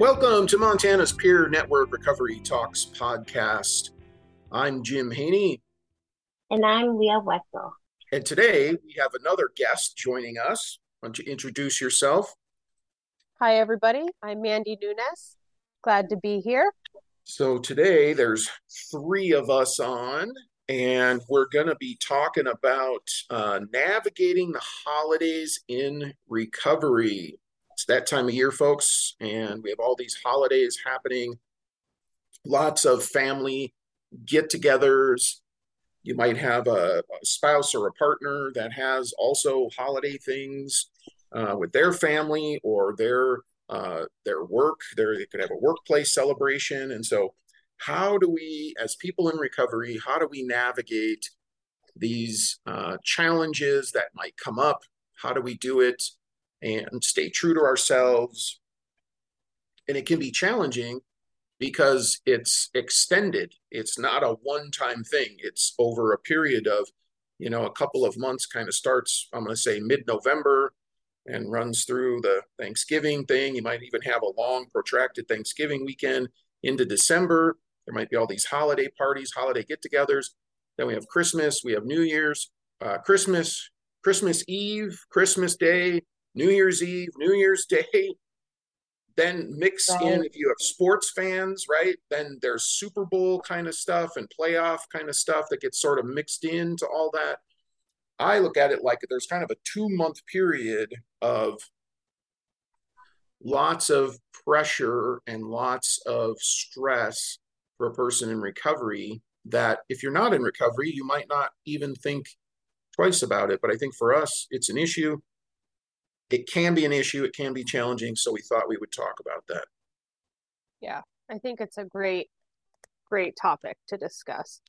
Welcome to Montana's Peer Network Recovery Talks podcast. I'm Jim Haney. And I'm Leah Wetzel. And today we have another guest joining us. Why don't you introduce yourself? Hi, everybody. I'm Mandy Nunes. Glad to be here. So today there's three of us on, and we're going to be talking about uh, navigating the holidays in recovery. It's that time of year, folks, and we have all these holidays happening. Lots of family get togethers. You might have a, a, spouse or a partner that has also holiday things uh, with their family or their uh, their work. They could have a workplace celebration, and so how do we, as people in recovery, how do we navigate these uh, challenges that might come up? How do we do it? And stay true to ourselves. And it can be challenging because it's extended. It's not a one time thing, it's over a period of, you know, a couple of months, kind of starts, I'm going to say mid November and runs through the Thanksgiving thing. You might even have a long, protracted Thanksgiving weekend into December. There might be all these holiday parties, holiday get togethers. Then we have Christmas, we have New Year's, uh, Christmas, Christmas Eve, Christmas Day, New Year's Eve, New Year's Day. Then mix right. in if you have sports fans, right? Then there's Super Bowl kind of stuff and playoff kind of stuff that gets sort of mixed into all that. I look at it like there's kind of a two month period of lots of pressure and lots of stress for a person in recovery that if you're not in recovery, you might not even think twice about it. But I think for us, it's an issue it can be an issue, it can be challenging. So we thought we would talk about that. Yeah, I think it's a great, great topic to discuss.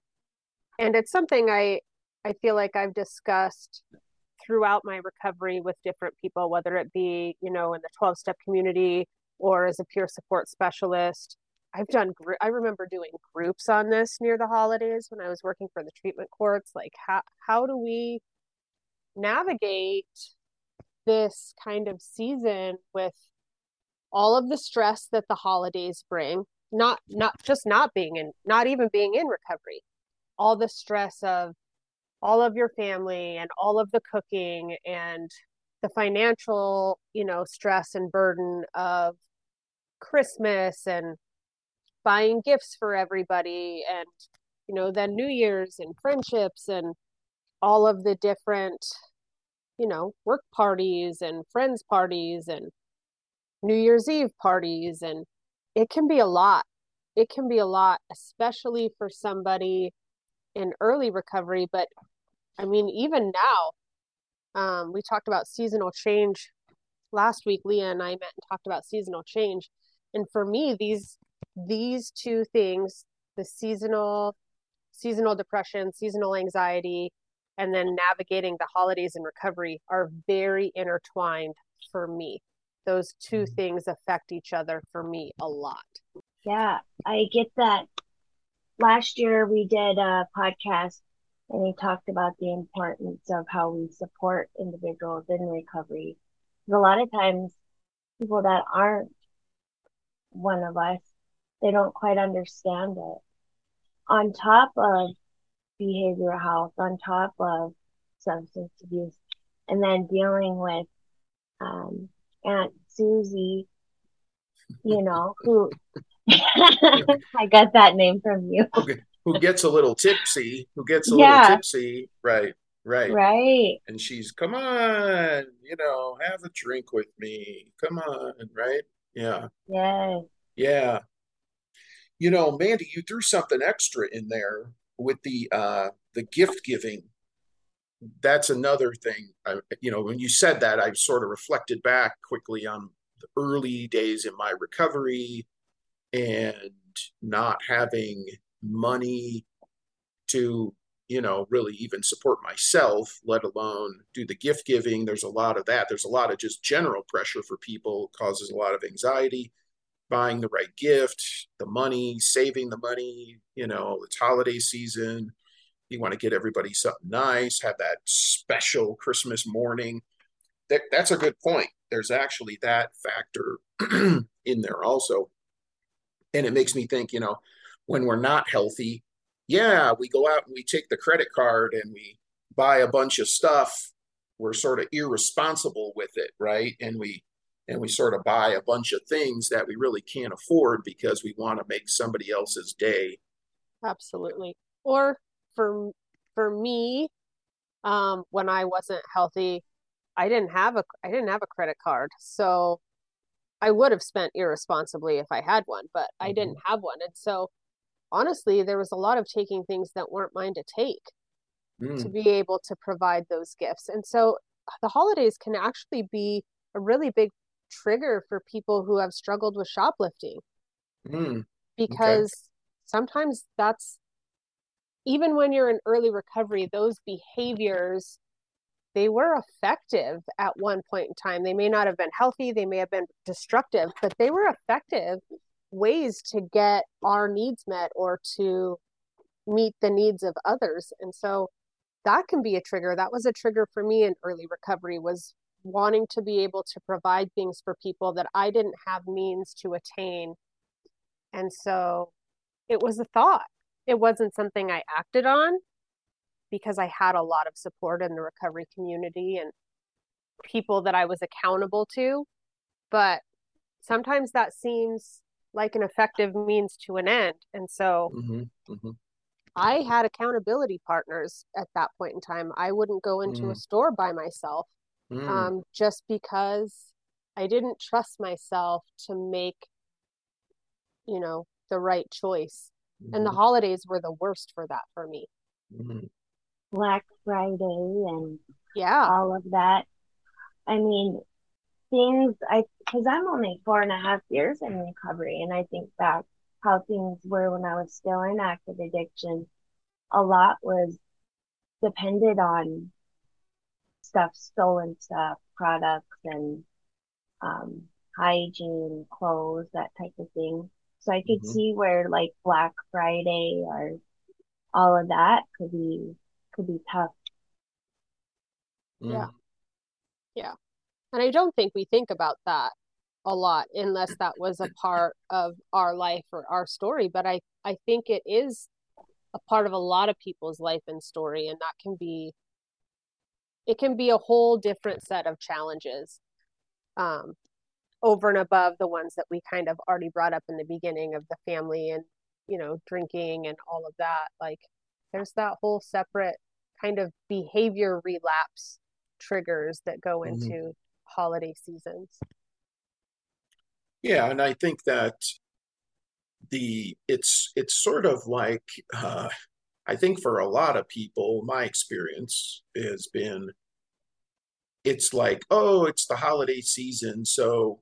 And it's something I I feel like I've discussed throughout my recovery with different people, whether it be, you know, in the 12 step community or as a peer support specialist. I've done, I remember doing groups on this near the holidays when I was working for the treatment courts. Like, how, how do we navigate this kind of season with all of the stress that the holidays bring not not just not being in not even being in recovery. All the stress of all of your family and all of the cooking and the financial you know stress and burden of christmas and buying gifts for everybody and you know then new year's and friendships and all of the different you know, work parties and friends parties and New Year's Eve parties. And it can be a lot. It can be a lot, especially for somebody in early recovery. But I mean, even now, um, we talked about seasonal change last week. Leah and I met and talked about seasonal change. And for me, these these two things, the seasonal seasonal depression, seasonal anxiety, and then navigating the holidays and recovery are very intertwined for me. Those 2 mm-hmm. things affect each other for me a lot. Yeah, I get that. Last year we did a podcast and we talked about the importance of how we support individuals in recovery. a lot of times people that aren't one of us, they don't quite understand it. On top of behavioral health on top of substance abuse. And then dealing with um, aunt susie you know who i got that name from you. Who gets a little tipsy who gets a yeah. little tipsy. Right right. Right. And she's come on you know have a drink with me. Come on right? Yeah. Yeah yeah. You know mandy you threw something extra in there with the uh, the gift giving, that's another thing. I, you know, when you said that, I sort of reflected back quickly on the early days in my recovery. and not having money to you know really even support myself let alone do the gift giving there's a lot of that there's a lot of just general pressure for people causes a lot of anxiety buying the right gift the money saving the money you know it's holiday season. You want to get everybody something nice have that special christmas morning. That, that's a good point. There's actually that factor in there also. And it makes me think you know when we're not healthy yeah we go out and we take the credit card and we buy a bunch of stuff. We're sort of irresponsible with it right? And we and we sort of buy a bunch of things that we really can't afford because we want to make somebody else's day absolutely or for for me um when i wasn't healthy i didn't have a i didn't have a credit card so I would have spent irresponsibly if I had one, but I mm-hmm. didn't have one. And so honestly, there was a lot of taking things that weren't mine to take mm. to be able to provide those gifts. And so the holidays can actually be a really big trigger for people who have struggled with shoplifting. Mm. Because okay. sometimes that's even when you're in early recovery, those behaviors they were effective at one point in time. They may not have been healthy, they may have been destructive, but they were effective ways to get our needs met or to meet the needs of others. And so that can be a trigger. That was a trigger for me in early recovery was wanting to be able to provide things for people that I didn't have means to attain. And so it was a thought. It wasn't something I acted on, because I had a lot of support in the recovery community and people that I was accountable to. But sometimes that seems like an effective means to an end. And so mm-hmm, mm-hmm. I had accountability partners at that point in time. I wouldn't go into mm. a store by myself mm. um, just because I didn't trust myself to make, you know, the right choice. Mm-hmm. And the mm-hmm. holidays were the worst for that for me. Mm-hmm. Black Friday and yeah, all of that. I mean, things I because I'm only four and a half years in recovery, and I think back how things were when I was still in active addiction. A lot was depended on stuff, stolen stuff, products, and um, hygiene, clothes, that type of thing. So I could mm-hmm. see where like Black Friday or all of that could be could be tough. Yeah. Yeah. And I don't think we think about that a lot unless that was a part of our life or our story. But I, I think it is a part of a lot of people's life and story. And that can be, it can be a whole different set of challenges um, over and above the ones that we kind of already brought up in the beginning of the family and, you know, drinking and all of that. Like, there's that whole separate kind of behavior relapse triggers that go mm-hmm. into mm-hmm. holiday seasons. Yeah, and I think that the it's it's sort of like uh, I think for a lot of people, my experience has been it's like, oh, it's the holiday season, so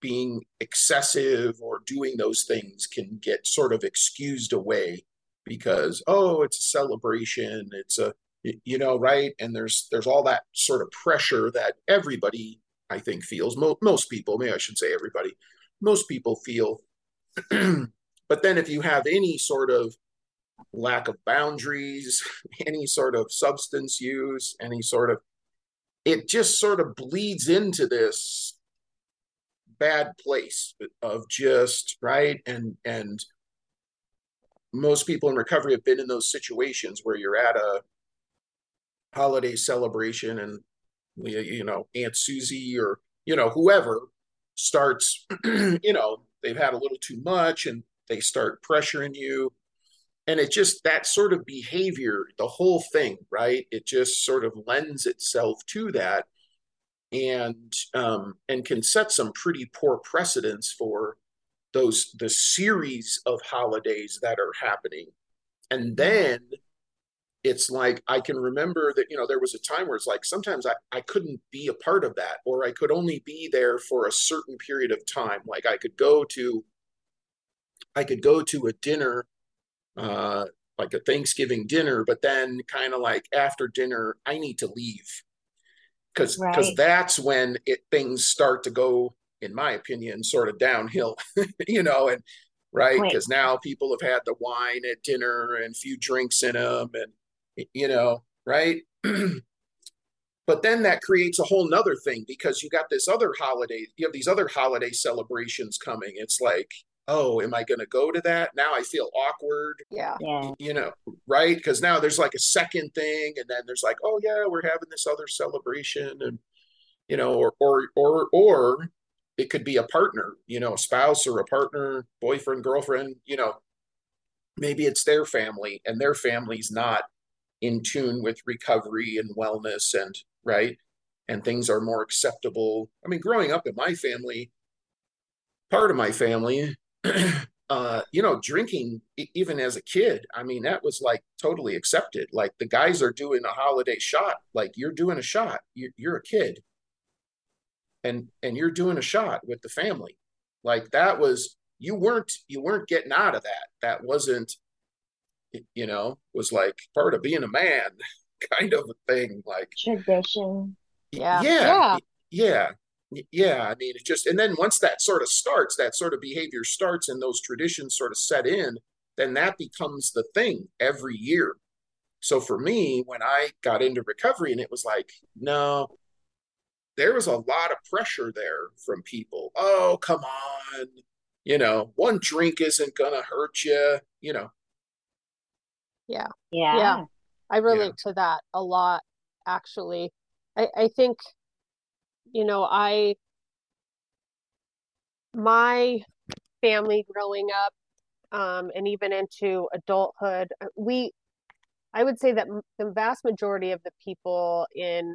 being excessive or doing those things can get sort of excused away because oh it's a celebration it's a you know right? And there's there's all that sort of pressure that everybody i think feels. Mo- most people maybe i should say everybody most people feel. But then if you have any sort of lack of boundaries any sort of substance use any sort of it just sort of bleeds into this bad place of just right? And and most people in recovery have been in those situations where you're at a holiday celebration and you know aunt susie or you know whoever starts you know they've had a little too much and they start pressuring you and it just that sort of behavior the whole thing right? It just sort of lends itself to that and um and can set some pretty poor precedents for those the series of holidays that are happening. And then it's like i can remember that you know there was a time where it's like sometimes I, I couldn't be a part of that or i could only be there for a certain period of time. Like i could go to I could go to a dinner, uh, like a Thanksgiving dinner, but then kind of like after dinner, I need to leave because because Right. that's when it things start to go, in my opinion, sort of downhill, you know, and right because now people have had the wine at dinner and few drinks in them, and you know, right. But then that creates a whole nother thing because you got this other holiday, you have these other holiday celebrations coming. It's like, oh, am I going to go to that? Now I feel awkward, Yeah. Yeah. you know, right? Because now there's like a second thing, and then there's like, oh yeah, we're having this other celebration, and you know, or or or or it could be a partner, you know, a spouse or a partner, boyfriend, girlfriend, you know, maybe it's their family, and their family's not in tune with recovery and wellness and right and things are more acceptable i mean growing up in my family part of my family uh you know drinking even as a kid i mean that was like totally accepted. Like the guys are doing a holiday shot like you're doing a shot. You're, you're a kid. And and you're doing a shot with the family. Like that was you weren't you weren't getting out of that. That wasn't you know was like part of being a man kind of a thing like Tradition. Yeah. yeah. Yeah. Yeah i mean it just and then once that sort of starts that sort of behavior starts and those traditions sort of set in then that becomes the thing every year so for me when i got into recovery and it was like no there was a lot of pressure there from people oh come on you know one drink isn't gonna hurt you you know Yeah. Yeah. Yeah. I relate to that a lot, actually. I, I think, you know, I, my family growing up, um, and even into adulthood, uh, we, I would say that the vast majority of the people in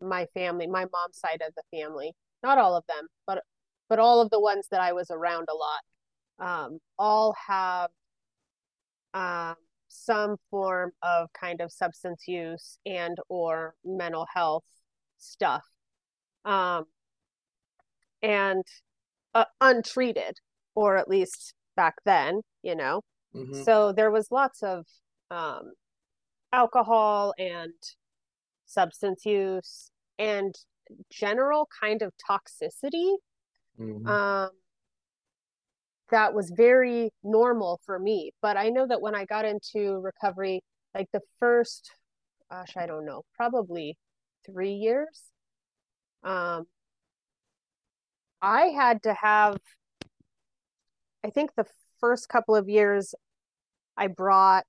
my family, my mom's side of the family, not all of them, but but all of the ones that I was around a lot, um, all have um, some form of kind of substance use and or mental health stuff, um, and uh, untreated, or at least back then, you know. Mhm. So there was lots of um, alcohol and substance use and general kind of toxicity Mhm. um, that was very normal for me. But I know that when I got into recovery, like the first, gosh, I don't know, probably three years, um, I had to have, I think the first couple of years, I brought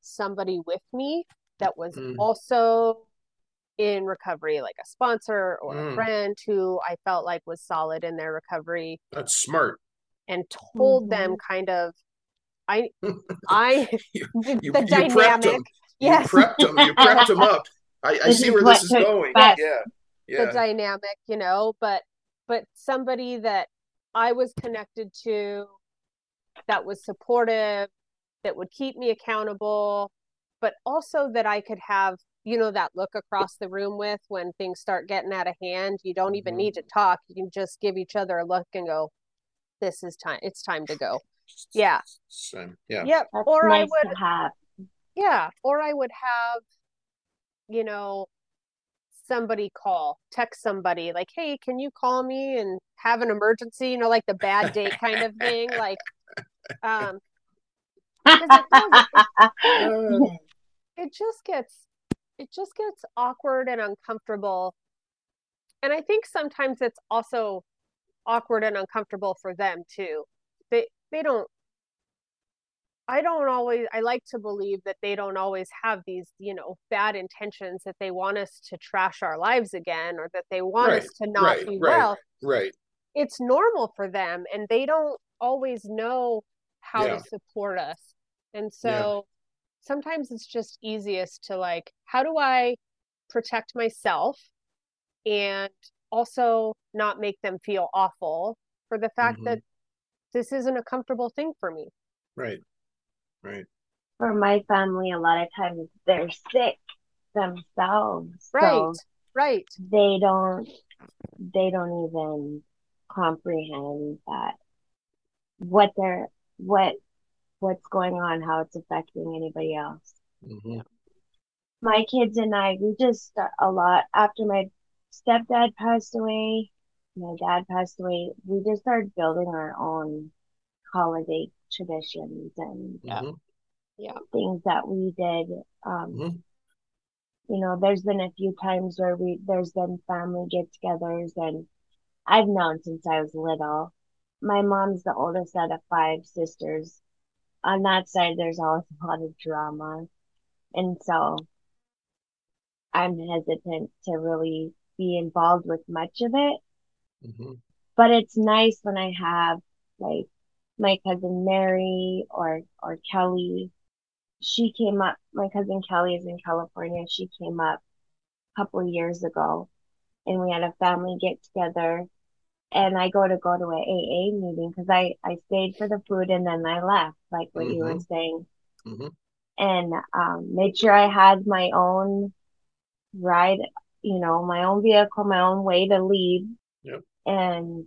somebody with me that was Mm. also in recovery, like a sponsor or a Mm. friend who I felt like was solid in their recovery that's smart and told them kind of I I you, the, you, the you prepped them. yes You prepped them. You prepped them up. I, I see where this is going. place. Yeah. The dynamic you know but but somebody that I was connected to that was supportive that would keep me accountable but also that I could have you know that look across the room with when things start getting out of hand you don't even Mhm. need to talk you can just give each other a look and go this is time it's time to go yeah Same. Yeah. yep That's or I would have. Yeah, or I would have, you know, somebody call, text somebody like, "Hey, can you call me and have an emergency?" You know, like the bad date kind of thing. Like, um, it it just gets, it just gets awkward and uncomfortable. And I think sometimes it's also awkward and uncomfortable for them too. They they don't I don't always I like to believe that they don't always have these, you know, bad intentions that they want us to trash our lives again or that they want Right, us to not right, be right. well. right. It's normal for them and they don't always know how Yeah. to support us. And so sometimes it's just easiest to like, how do I protect myself and also not make them feel awful for the fact Mhm. that this isn't a comfortable thing for me. Right. Right. For my family, a lot of times they're sick themselves. Right. So Right. they don't they don't even comprehend that what they're what what's going on, how it's affecting anybody else. Mhm. My kids and I, we just a lot after my stepdad passed away, my dad passed away, we just started building our own holiday traditions and Yeah. Mhm. things that we did. Um, Mhm. you know, there's been a few times where we there's been family get-togethers and I've known since I was little. My mom's the oldest out of five sisters. On that side, there's always a lot of drama. And so I'm hesitant to really be involved with much of it. Mhm. But it's nice when I have like my cousin Mary or or Kelly. She came up. My cousin Kelly is in California. She came up a couple of years ago, and we had a family get together. And I go to go to a AA meeting because I I stayed for the food and then I left, like what you were saying, Mhm. and um, made sure I had my own ride, you know, my own vehicle, my own way to leave. Yep. And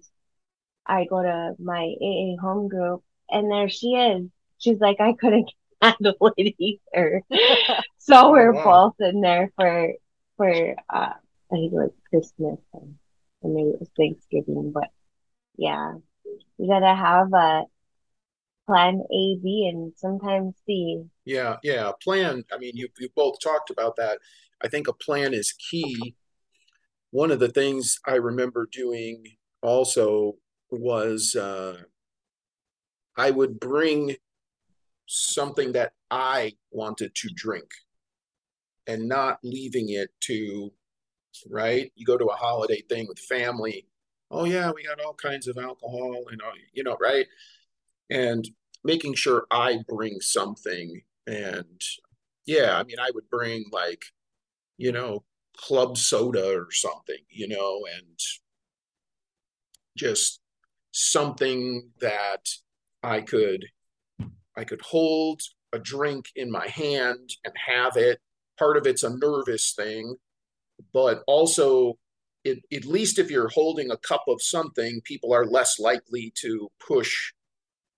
I go to my AA home group, and there she is. She's like, I couldn't handle it either. so we're wow. both in there for for uh, I think it was Christmas and, and maybe it was Thanksgiving, but yeah, you gotta have a plan A, B, and sometimes C. Yeah, yeah. Plan. I mean, you you both talked about that. I think a plan is key. One of the things I remember doing also was uh, I would bring something that I wanted to drink and not leaving it to, right? You go to a holiday thing with family. Oh yeah, we got all kinds of alcohol and all, you know, right? And making sure I bring something and yeah, I mean, I would bring like, you know, club soda or something, you know, and just something that I could I could hold a drink in my hand and have it. Part of it's a nervous thing, but also it, at least if you're holding a cup of something, people are less likely to push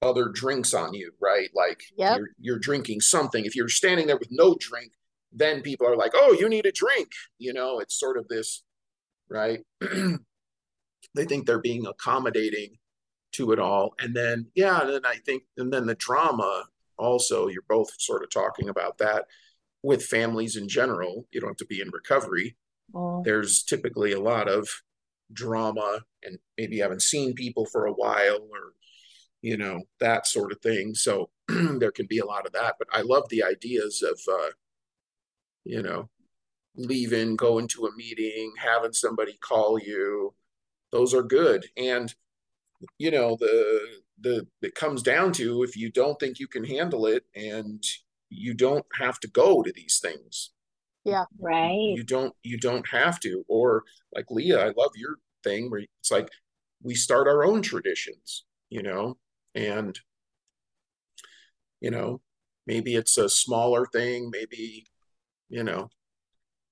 other drinks on you, right? Like Yep. you're you're drinking something. If you're standing there with no drink, then people are like, "Oh, you need a drink." You know, it's sort of this, right? they think they're being accommodating to it all. And then yeah, and then I think and then the drama also, you're both sort of talking about that with families in general. You don't have to be in recovery. Mm. There's typically a lot of drama and maybe you haven't seen people for a while or you know that sort of thing so there can be a lot of that but i love the ideas of uh you know leaving going to a meeting having somebody call you those are good and you know the the it comes down to if you don't think you can handle it and you don't have to go to these things. Yeah. Right. you don't you don't have to. Or like leah i love your thing where it's like we start our own traditions you know? And you know maybe it's a smaller thing maybe you know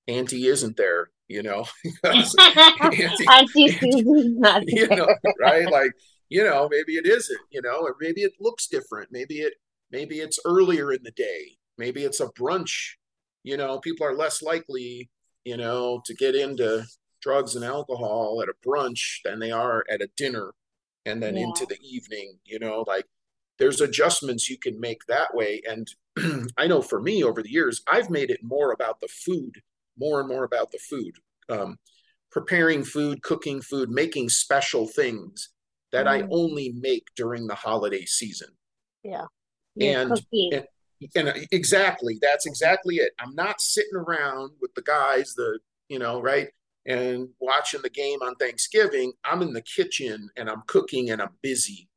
auntie isn't there you know Auntie- Auntie Susie's not you know right? Like you know maybe it isn't you know or maybe it looks different. Maybe it maybe it's earlier in the day. Maybe it's a brunch you know people are less likely you know to get into drugs and alcohol at a brunch than they are at a dinner and then Yeah. into the evening you know like there's adjustments you can make that way. And i know for me over the years i've made it more about the food more and more about the food um, preparing food cooking food making special things that i Mm. only make during the holiday season. Yeah. And- and- and exactly that's exactly it. I'm not sitting around with the guys the you know right and watching the game on thanksgiving. I'm in the kitchen and i'm cooking and i'm busy.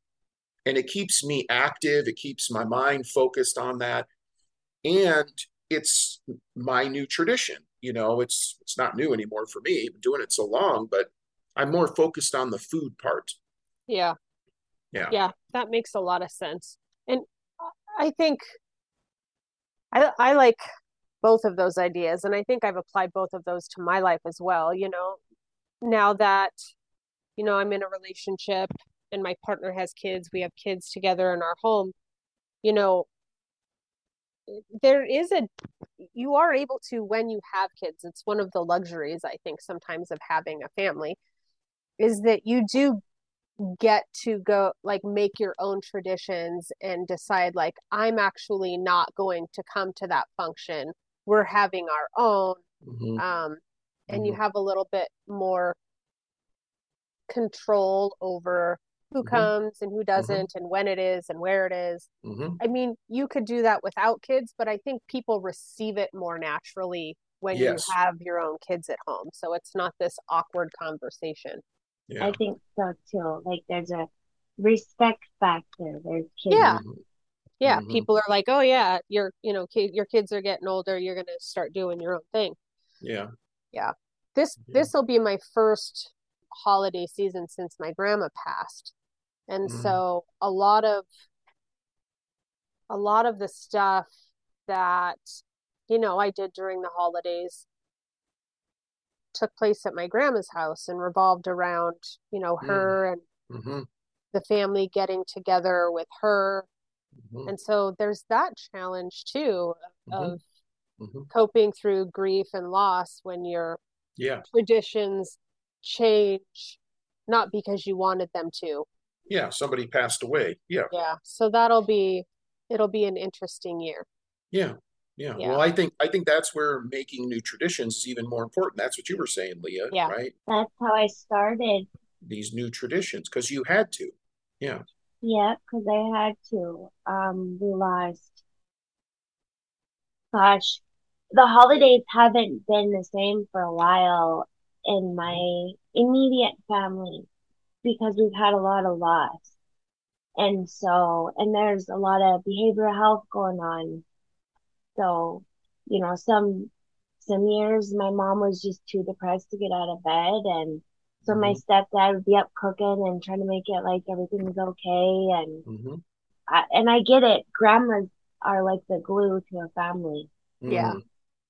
And it keeps me active. It keeps my mind focused on that. And it's my new tradition you know it's it's not new anymore for me been doing it so long but i'm more focused on the food part Yeah. Yeah. Yeah, that makes a lot of sense. And I think I I like both of those ideas and I think I've applied both of those to my life as well, you know. Now that you know, I'm in a relationship and my partner has kids, we have kids together in our home, you know, there is a you are able to when you have kids it's one of the luxuries i think sometimes of having a family is that you do get to go like make your own traditions and decide like i'm actually not going to come to that function we're having our own Mhm. um and you Mhm. have a little bit more control over who Mhm. comes and who doesn't and when it is and where it is Mhm. I mean, you could do that without kids, but I think people receive it more naturally when Yes. you have your own kids at home. So it's not this awkward conversation. Yeah. I think so too. Like there's a respect factor. There's kids. Yeah. Mhm. Yeah, Mhm. people are like, "Oh yeah, your you know, ki- your kids are getting older, you're going to start doing your own thing." Yeah. This Yeah. this will be my first holiday season since my grandma passed. And Mm. so a lot of a lot of the stuff that you know I did during the holidays took place at my grandma's house and revolved around, you know, her and Mhm. the family getting together with her. Mhm. And so there's that challenge too Mhm. of Mhm. coping through grief and loss when your Yeah. traditions change not because you wanted them to. Yeah. Somebody passed away. Yeah. Yeah. So that'll be it'll be an interesting year. Yeah. Yeah. Yeah. Well, I think I think that's where making new traditions is even more important. That's what you were saying, Leah, Yeah. right? That's how I started. These new traditions because you had to. Yeah. Yeah, because I had to. Um, we lost. Gosh, the holidays haven't been the same for a while in my immediate family because we've had a lot of loss. And so, and there's a lot of behavioral health going on. So, you know, some some years my mom was just too depressed to get out of bed and so my stepdad would be up cooking and trying to make it like everything was okay and hmm I, and I get it. Grandmas are like the glue to a family. Yeah.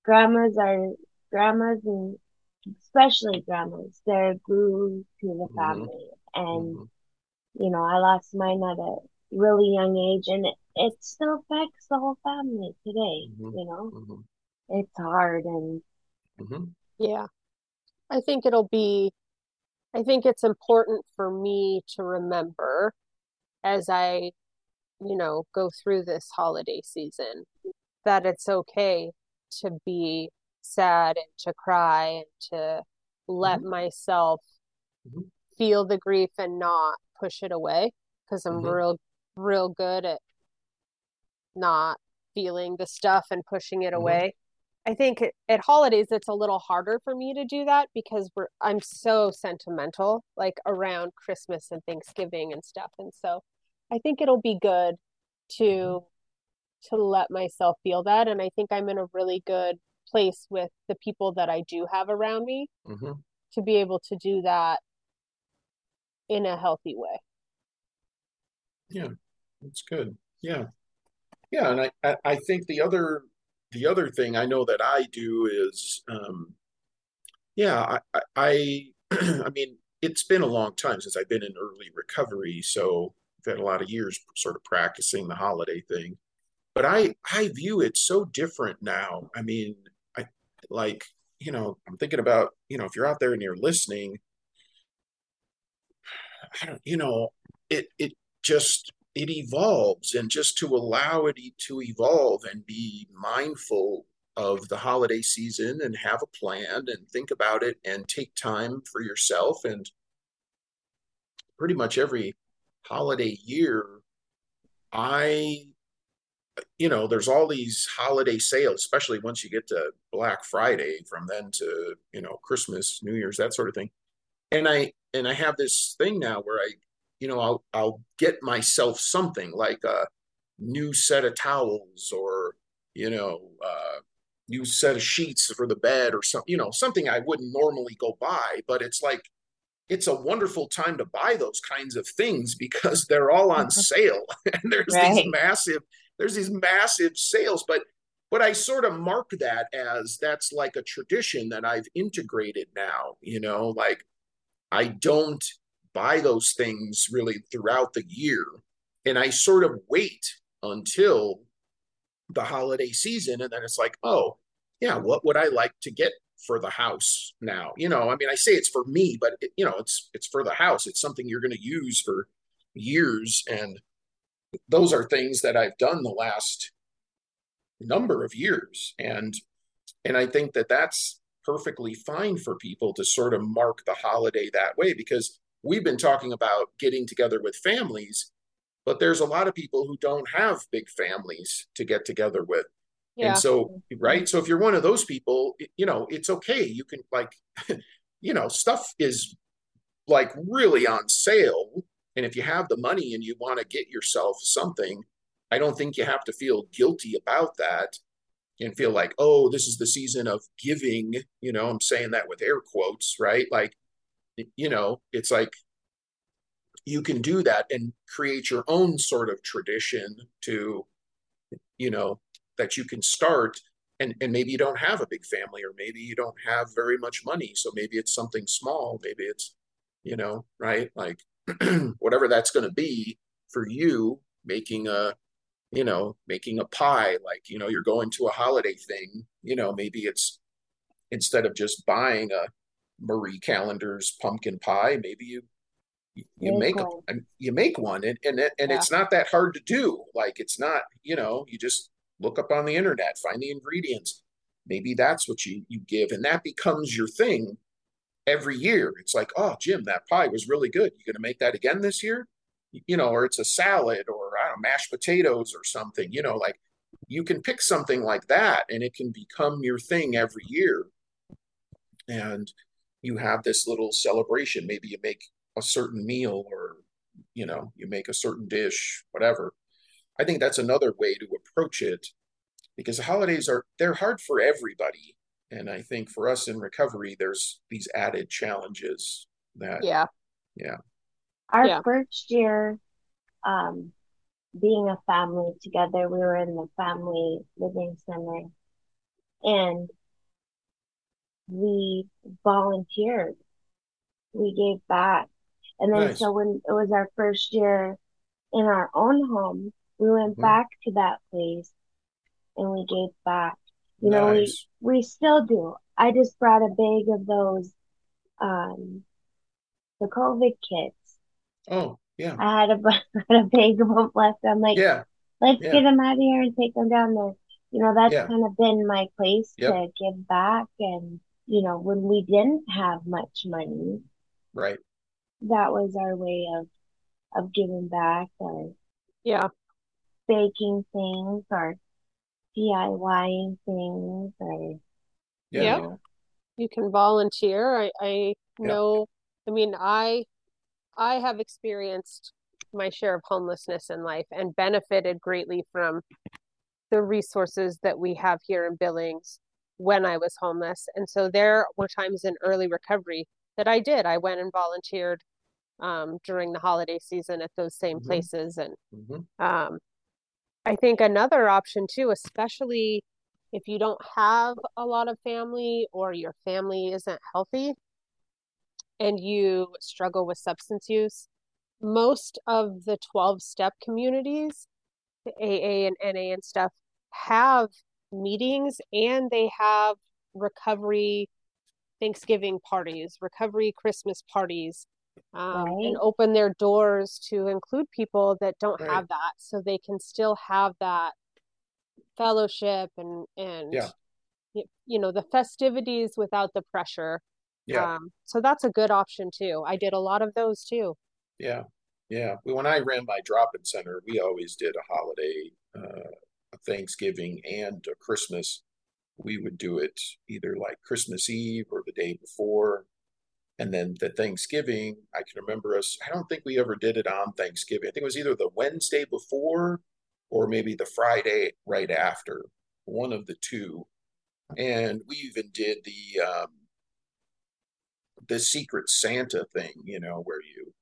Grandmas are grandmas and especially grandmas. They're glue to the Mhm. family. And Mhm. you know, I lost mine at a really young age, and it, it still affects the whole family today. Mhm. You know, Mhm. it's hard, and Mhm. Yeah. I think it'll be, I think it's important for me to remember as I, you know, go through this holiday season that it's okay to be sad and to cry and to let Mhm. myself. Feel the grief and not push it away because I'm Mhm. real, real good at not feeling the stuff and pushing it Mhm. away. I think at, holidays it's a little harder for me to do that because we're I'm so sentimental like around Christmas and Thanksgiving and stuff. And so I think it'll be good to to let myself feel that and I think I'm in a really good place with the people that I do have around me Mhm. to be able to do that in a healthy way. Yeah, that's good. Yeah. Yeah, and I, I, think the other the other thing I know that I do is um yeah, I I I, I mean it's been a long time since I've been in early recovery, so I've had a lot of years sort of practicing the holiday thing. But I I view it so different now. I mean, I like, you know, I'm thinking about, you know, if you're out there and you're listening, I don't, you know, it it just it evolves and just to allow it to evolve and be mindful of the holiday season and have a plan and think about it and take time for yourself and pretty much every holiday year I you know there's all these holiday sales especially once you get to Black Friday from then to you know Christmas New Year's that sort of thing. And I and I have this thing now where I you know I'll I'll get myself something like a new set of towels or you know uh new set of sheets for the bed or something you know something I wouldn't normally go buy but it's like it's a wonderful time to buy those kinds of things because they're all on sale. And there's these massive there's these massive sales but but I sort of mark that as that's like a tradition that I've integrated now you know like I don't buy those things really throughout the year. And I sort of wait until the holiday season. And then it's like, oh, yeah, what would I like to get for the house now? You know, I mean, I say it's for me, but it, you know, it's it's for the house. It's something you're going to use for years. And those are things that I've done the last number of years. And and I think that that's perfectly fine for people to sort of mark the holiday that way because we've been talking about getting together with families, but there's a lot of people who don't have big families to get together with. Yeah. And so, right. So if you're one of those people, you know, it's okay. You can like, you know, stuff is like really on sale. And if you have the money and you want to get yourself something, I don't think you have to feel guilty about that and feel like, oh, this is the season of giving. You know, I'm saying that with air quotes, right? Like, you know, it's like you can do that and create your own sort of tradition to, you know, that you can start. And, and maybe you don't have a big family, or maybe you don't have very much money. So maybe it's something small. Maybe it's, you know, right? Like whatever that's going to be for you, making a you know, making a pie, like, you know, you're going to a holiday thing, you know, maybe it's instead of just buying a Marie Callender's pumpkin pie, maybe you you make, make a, you make one and and, and yeah. it's not that hard to do. Like it's not, you know, you just look up on the internet, find the ingredients. Maybe that's what you you give and that becomes your thing every year. It's like, oh, Jim, that pie was really good. You're going to make that again this year? You know, or it's a salad or mashed potatoes or something, you know, like you can pick something like that and it can become your thing every year. And you have this little celebration. Maybe you make a certain meal or, you know, you make a certain dish, whatever. I think that's another way to approach it because the holidays are, they're hard for everybody. And I think for us in recovery, there's these added challenges that, yeah. Yeah. Our yeah. first year, um, being a family together. We were in the family living center and we volunteered. We gave back. And then nice. so when it was our first year in our own home, we went mm-hmm. back to that place and we gave back. You nice. know, we we still do. I just brought a bag of those um the COVID kits. Oh. Yeah. I had a, had a bag of left. I'm like, yeah. let's yeah. get them out of here and take them down there. You know, that's yeah. kind of been my place yep. to give back. And, you know, when we didn't have much money, right. That was our way of, of giving back or, yeah, baking things or DIYing things or, yeah. You, know. you can volunteer. I, I know, I mean, I I have experienced my share of homelessness in life and benefited greatly from the resources that we have here in Billings when I was homeless. And so there were times in early recovery that I did. I went and volunteered um, during the holiday season at those same mm-hmm. places. And mm-hmm. um, I think another option too, especially if you don't have a lot of family or your family isn't healthy, and you struggle with substance use, most of the 12 step communities, the AA and NA and stuff, have meetings and they have recovery Thanksgiving parties, recovery Christmas parties, um, right. and open their doors to include people that don't right. have that so they can still have that fellowship and and yeah. you know the festivities without the pressure yeah. Um, so that's a good option too. I did a lot of those too. Yeah. Yeah. When I ran my drop in center, we always did a holiday, uh, a Thanksgiving and a Christmas. We would do it either like Christmas Eve or the day before. And then the Thanksgiving, I can remember us, I don't think we ever did it on Thanksgiving. I think it was either the Wednesday before or maybe the Friday right after, one of the two. And we even did the, um, the secret Santa thing, you know, where you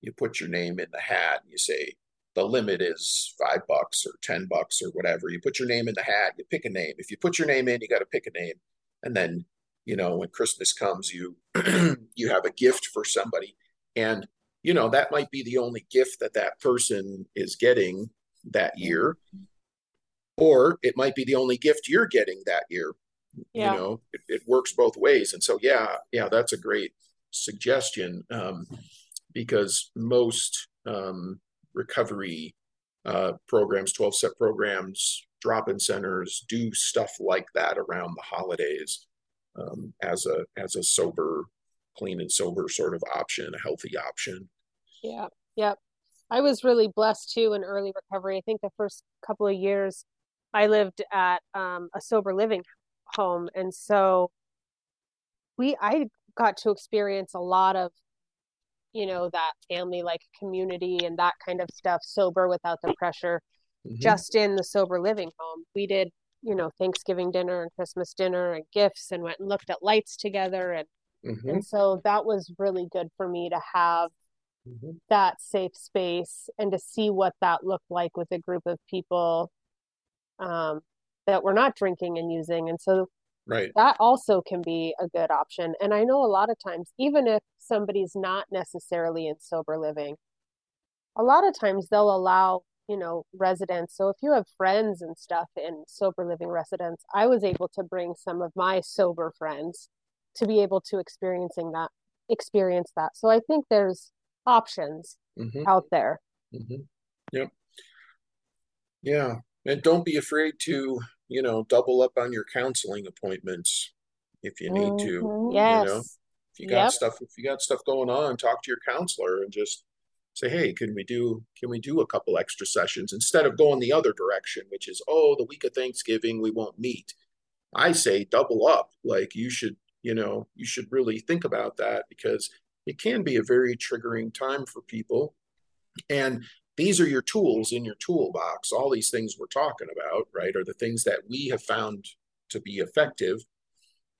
you put your name in the hat and you say the limit is five bucks or ten bucks or whatever. You put your name in the hat, you pick a name. If you put your name in, you got to pick a name, and then you know when Christmas comes, you you have a gift for somebody. And you know, that might be the only gift that that person is getting that year. Or it might be the only gift you're getting that year. Yeah. You know, it, it works both ways. And so, yeah, yeah, that's a great suggestion um, because most um, recovery uh, programs, 12 step programs, drop in centers do stuff like that around the holidays um, as a as a sober, clean and sober sort of option, a healthy option. Yeah. Yep. I was really blessed too in early recovery. I think the first couple of years I lived at um, a sober living home. And so we, I got to experience a lot of, you know, that family like community and that kind of stuff, sober without the pressure, mm-hmm. just in the sober living home. We did, you know, Thanksgiving dinner and Christmas dinner and gifts and went and looked at lights together. And, mm-hmm. and so that was really good for me to have mm-hmm. that safe space and to see what that looked like with a group of people um, that we're not drinking and using. And so right. that also can be a good option. And I know a lot of times, even if somebody's not necessarily in sober living, a lot of times they'll allow you know residents so if you have friends and stuff in sober living residents i was able to bring some of my sober friends to be able to experiencing that experience that so i think there's options mm-hmm. out there. Mm-hmm. Yep. Yeah. And don't be afraid to, you know, double up on your counseling appointments if you need to. Mm-hmm. Yes. You know, if you got yep. stuff, if you got stuff going on, talk to your counselor and just say, hey, can we do can we do a couple extra sessions instead of going the other direction, which is, oh, the week of Thanksgiving we won't meet. I say double up. Like you should, you know, you should really think about that because it can be a very triggering time for people. And these are your tools in your toolbox. All these things we're talking about, right, are the things that we have found to be effective.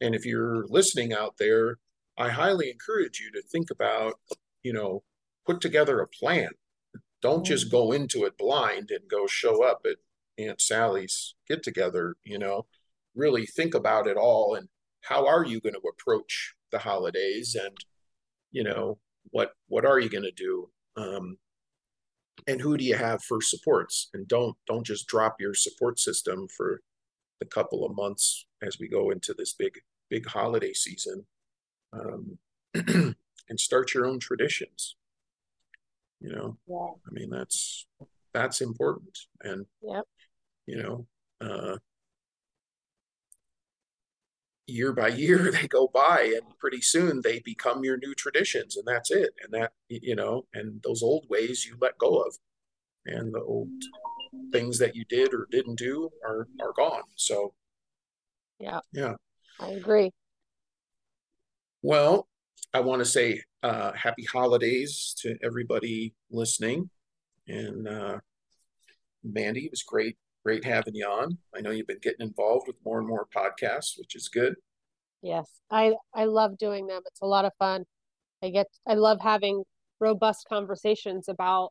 And if you're listening out there, I highly encourage you to think about, you know, put together a plan. Don't just go into it blind and go show up at Aunt Sally's get together, you know, really think about it all and how are you going to approach the holidays and you know what what are you going to do um, and who do you have for supports and don't don't just drop your support system for the couple of months as we go into this big big holiday season um, and start your own traditions you know yeah. i mean that's that's important and yep. you know uh, year by year they go by and pretty soon they become your new traditions and that's it and that you know and those old ways you let go of and the old things that you did or didn't do are are gone so. Yeah. Yeah. I agree. Well i want to say uh happy holidays to everybody listening and uh mandy it was great great having you on. I know you've been getting involved with more and more podcasts, which is good. Yes, I I love doing them. It's a lot of fun. I get I love having robust conversations about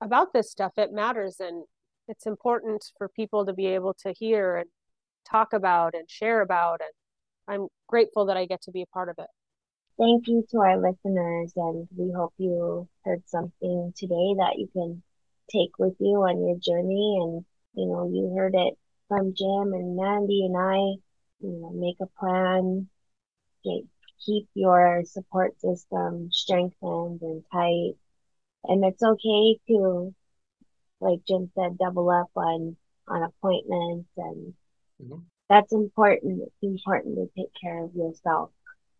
about this stuff. It matters and it's important for people to be able to hear and talk about and share about and I'm grateful that I get to be a part of it. Thank you to our listeners and we hope you heard something today that you can take with you on your journey and you know, you heard it from Jim and Mandy and I, you know, make a plan, get, keep your support system strengthened and tight. And it's okay to, like Jim said, double up on, on appointments and mm-hmm. that's important. It's important to take care of yourself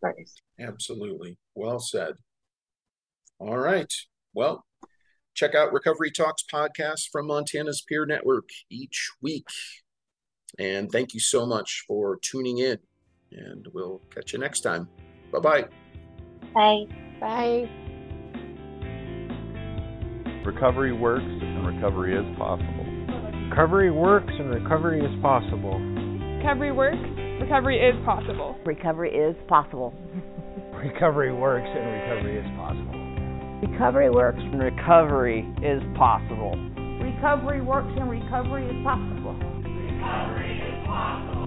first. Absolutely. Well said. All right. Well, Check out Recovery Talks podcast from Montana's Peer Network each week. And thank you so much for tuning in. And we'll catch you next time. Bye-bye. Bye. Bye. Recovery works and recovery is possible. Recovery works and recovery is possible. Recovery works, recovery is possible. Recovery is possible. recovery works and recovery is possible. Recovery works and recovery is possible. Recovery works and recovery is possible. Recovery is possible.